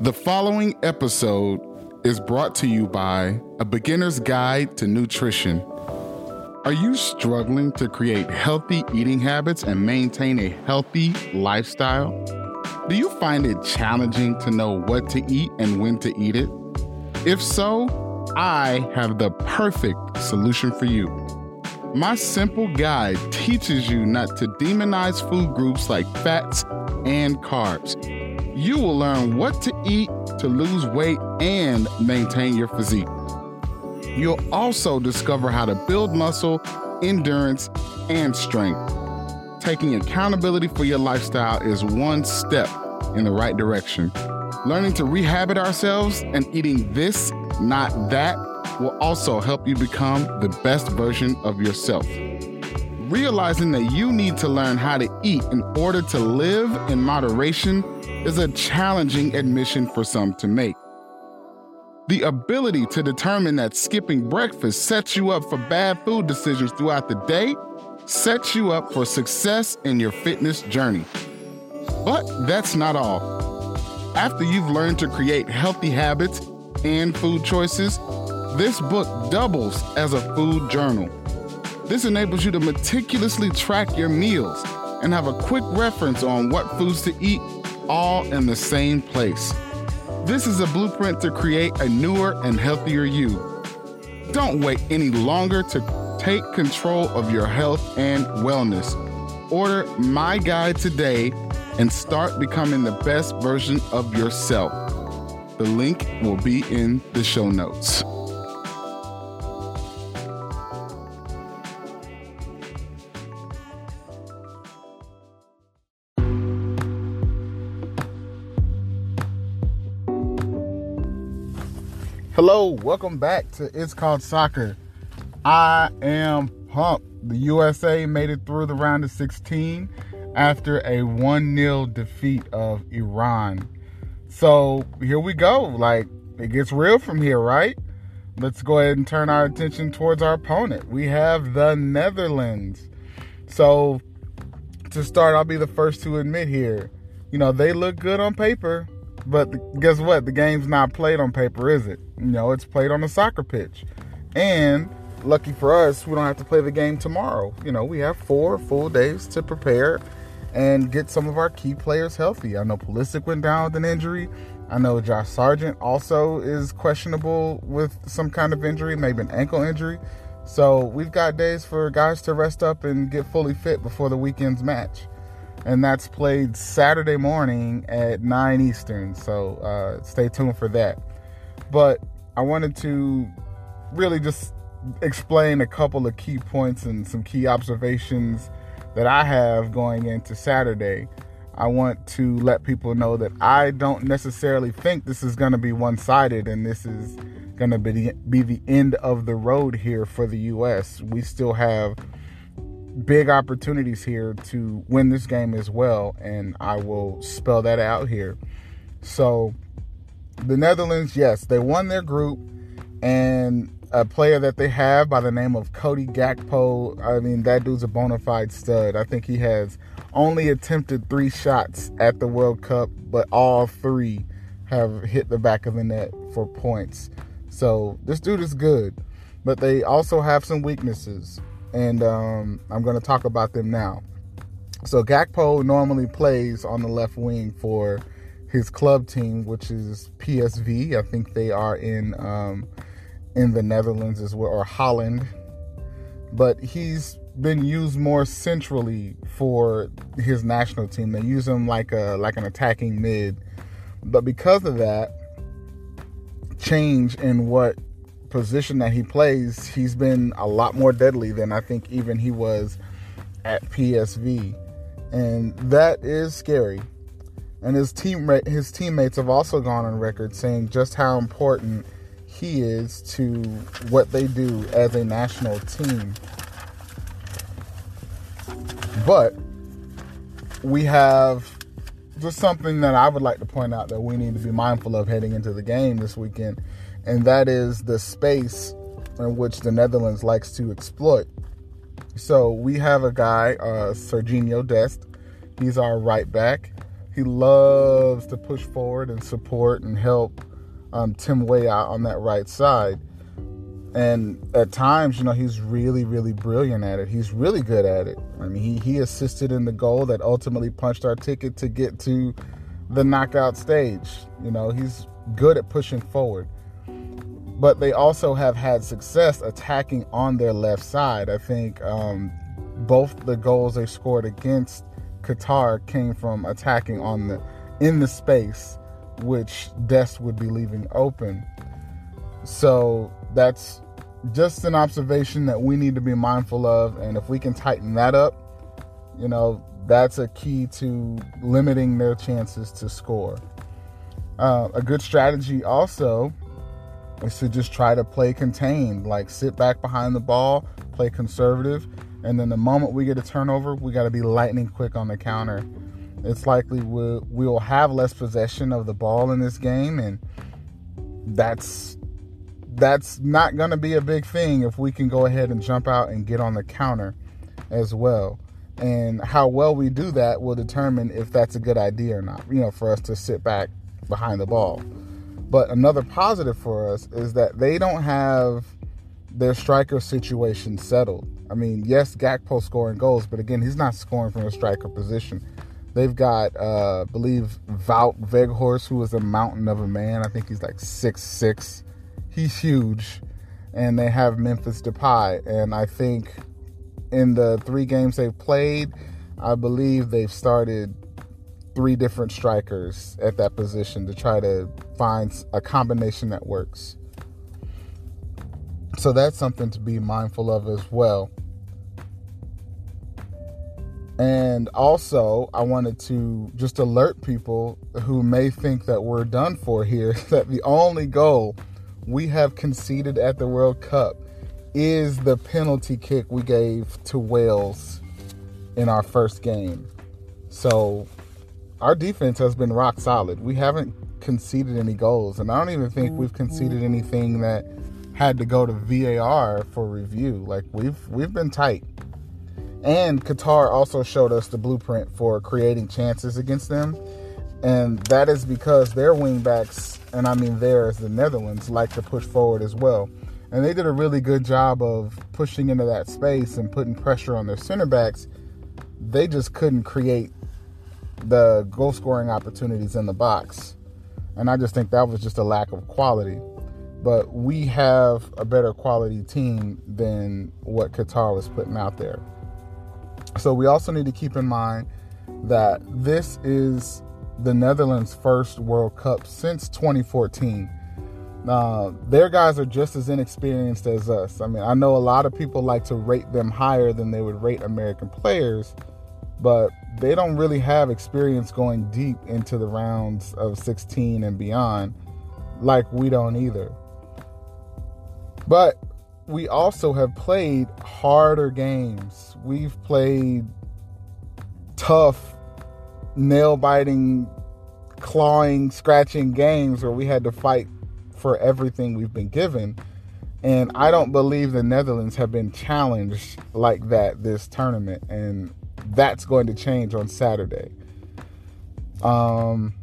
The following episode is brought to you by A Beginner's Guide to Nutrition. Are you struggling to create healthy eating habits and maintain a healthy lifestyle? Do you find it challenging to know what to eat and when to eat it? If so, I have the perfect solution for you. My simple guide teaches you not to demonize food groups like fats and carbs you will learn what to eat to lose weight and maintain your physique. You'll also discover how to build muscle, endurance, and strength. Taking accountability for your lifestyle is one step in the right direction. Learning to rehabit ourselves and eating this, not that, will also help you become the best version of yourself. Realizing that you need to learn how to eat in order to live in moderation is a challenging admission for some to make. The ability to determine that skipping breakfast sets you up for bad food decisions throughout the day sets you up for success in your fitness journey. But that's not all. After you've learned to create healthy habits and food choices, this book doubles as a food journal. This enables you to meticulously track your meals and have a quick reference on what foods to eat all in the same place. This is a blueprint to create a newer and healthier you. Don't wait any longer to take control of your health and wellness. Order my guide today and start becoming the best version of yourself. The link will be in the show notes. Hello, welcome back to It's Called Soccer. I am pumped. The USA made it through the round of 16 after a 1 0 defeat of Iran. So here we go. Like, it gets real from here, right? Let's go ahead and turn our attention towards our opponent. We have the Netherlands. So, to start, I'll be the first to admit here, you know, they look good on paper, but guess what? The game's not played on paper, is it? You know, it's played on a soccer pitch. And lucky for us, we don't have to play the game tomorrow. You know, we have four full days to prepare and get some of our key players healthy. I know Pulisic went down with an injury. I know Josh Sargent also is questionable with some kind of injury, maybe an ankle injury. So we've got days for guys to rest up and get fully fit before the weekend's match and that's played Saturday morning at 9 Eastern. So uh, stay tuned for that. But I wanted to really just explain a couple of key points and some key observations that I have going into Saturday. I want to let people know that I don't necessarily think this is going to be one sided and this is going to be, be the end of the road here for the U.S. We still have big opportunities here to win this game as well, and I will spell that out here. So, the Netherlands, yes, they won their group, and a player that they have by the name of Cody Gakpo, I mean, that dude's a bona fide stud. I think he has only attempted three shots at the World Cup, but all three have hit the back of the net for points. So, this dude is good, but they also have some weaknesses and um, I'm going to talk about them now. So Gakpo normally plays on the left wing for his club team, which is PSV. I think they are in um, in the Netherlands as well, or Holland. But he's been used more centrally for his national team. They use him like a like an attacking mid. But because of that change in what position that he plays, he's been a lot more deadly than I think even he was at PSV. And that is scary. And his team his teammates have also gone on record saying just how important he is to what they do as a national team. But we have just something that I would like to point out that we need to be mindful of heading into the game this weekend and that is the space in which the Netherlands likes to exploit. So we have a guy, uh, Serginho Dest. He's our right back. He loves to push forward and support and help um, Tim Weah out on that right side. And at times, you know, he's really, really brilliant at it. He's really good at it. I mean, he, he assisted in the goal that ultimately punched our ticket to get to the knockout stage. You know, he's good at pushing forward. But they also have had success attacking on their left side. I think um, both the goals they scored against Qatar came from attacking on the in the space which Dest would be leaving open. So that's just an observation that we need to be mindful of. And if we can tighten that up, you know, that's a key to limiting their chances to score. Uh, a good strategy also is to just try to play contained, like sit back behind the ball, play conservative, and then the moment we get a turnover, we got to be lightning quick on the counter. It's likely we'll, we'll have less possession of the ball in this game, and that's that's not going to be a big thing if we can go ahead and jump out and get on the counter as well. And how well we do that will determine if that's a good idea or not, you know, for us to sit back behind the ball. But another positive for us is that they don't have their striker situation settled. I mean, yes, Gakpo scoring goals, but again, he's not scoring from a striker position. They've got, uh, I believe, Wout Weghorst, who is a mountain of a man. I think he's like six six. He's huge. And they have Memphis Depay. And I think in the three games they've played, I believe they've started three different strikers at that position to try to find a combination that works. So that's something to be mindful of as well. And also, I wanted to just alert people who may think that we're done for here that the only goal we have conceded at the World Cup is the penalty kick we gave to Wales in our first game. So, our defense has been rock solid. We haven't conceded any goals, and I don't even think we've mm-hmm. conceded anything that had to go to VAR for review. Like we've we've been tight. And Qatar also showed us the blueprint for creating chances against them. And that is because their wingbacks, and I mean theirs, the Netherlands, like to push forward as well. And they did a really good job of pushing into that space and putting pressure on their center backs. They just couldn't create the goal scoring opportunities in the box. And I just think that was just a lack of quality. But we have a better quality team than what Qatar was putting out there. So we also need to keep in mind that this is the Netherlands' first World Cup since 2014. Uh, their guys are just as inexperienced as us. I mean, I know a lot of people like to rate them higher than they would rate American players, but they don't really have experience going deep into the rounds of 16 and beyond, like we don't either. But we also have played harder games. We've played tough, nail biting, clawing, scratching games where we had to fight for everything we've been given. And I don't believe the Netherlands have been challenged like that this tournament. And that's going to change on Saturday. Um,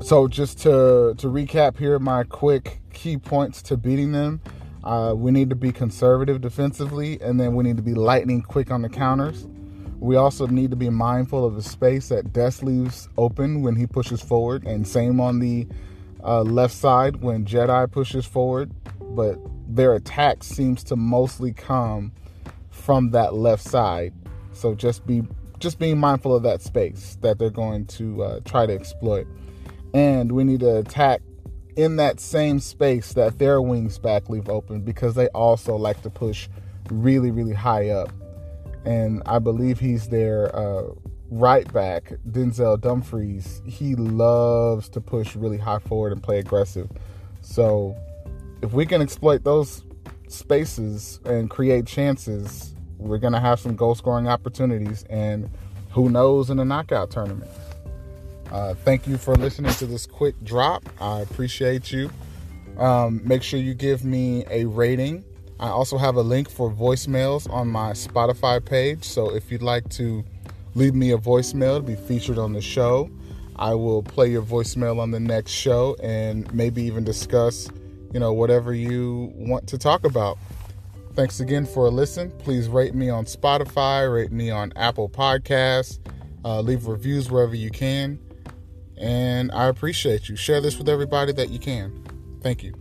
so just to to recap here, my quick key points to beating them. Uh, we need to be conservative defensively, and then we need to be lightning quick on the counters. We also need to be mindful of the space that Des leaves open when he pushes forward, and same on the uh, left side when Jedi pushes forward. But their attack seems to mostly come from that left side, so just be just being mindful of that space that they're going to uh, try to exploit. And we need to attack in that same space that their wings back leave open because they also like to push really, really high up. And I believe he's their uh, right back, Denzel Dumfries. He loves to push really high forward and play aggressive. So if we can exploit those spaces and create chances, we're going to have some goal scoring opportunities. And who knows in a knockout tournament. Uh, thank you for listening to this quick drop. I appreciate you. Um, make sure you give me a rating. I also have a link for voicemails on my Spotify page. So if you'd like to leave me a voicemail to be featured on the show, I will play your voicemail on the next show and maybe even discuss, you know, whatever you want to talk about. Thanks again for a listen. Please rate me on Spotify, rate me on Apple Podcasts, uh, leave reviews wherever you can. And I appreciate you. Share this with everybody that you can. Thank you.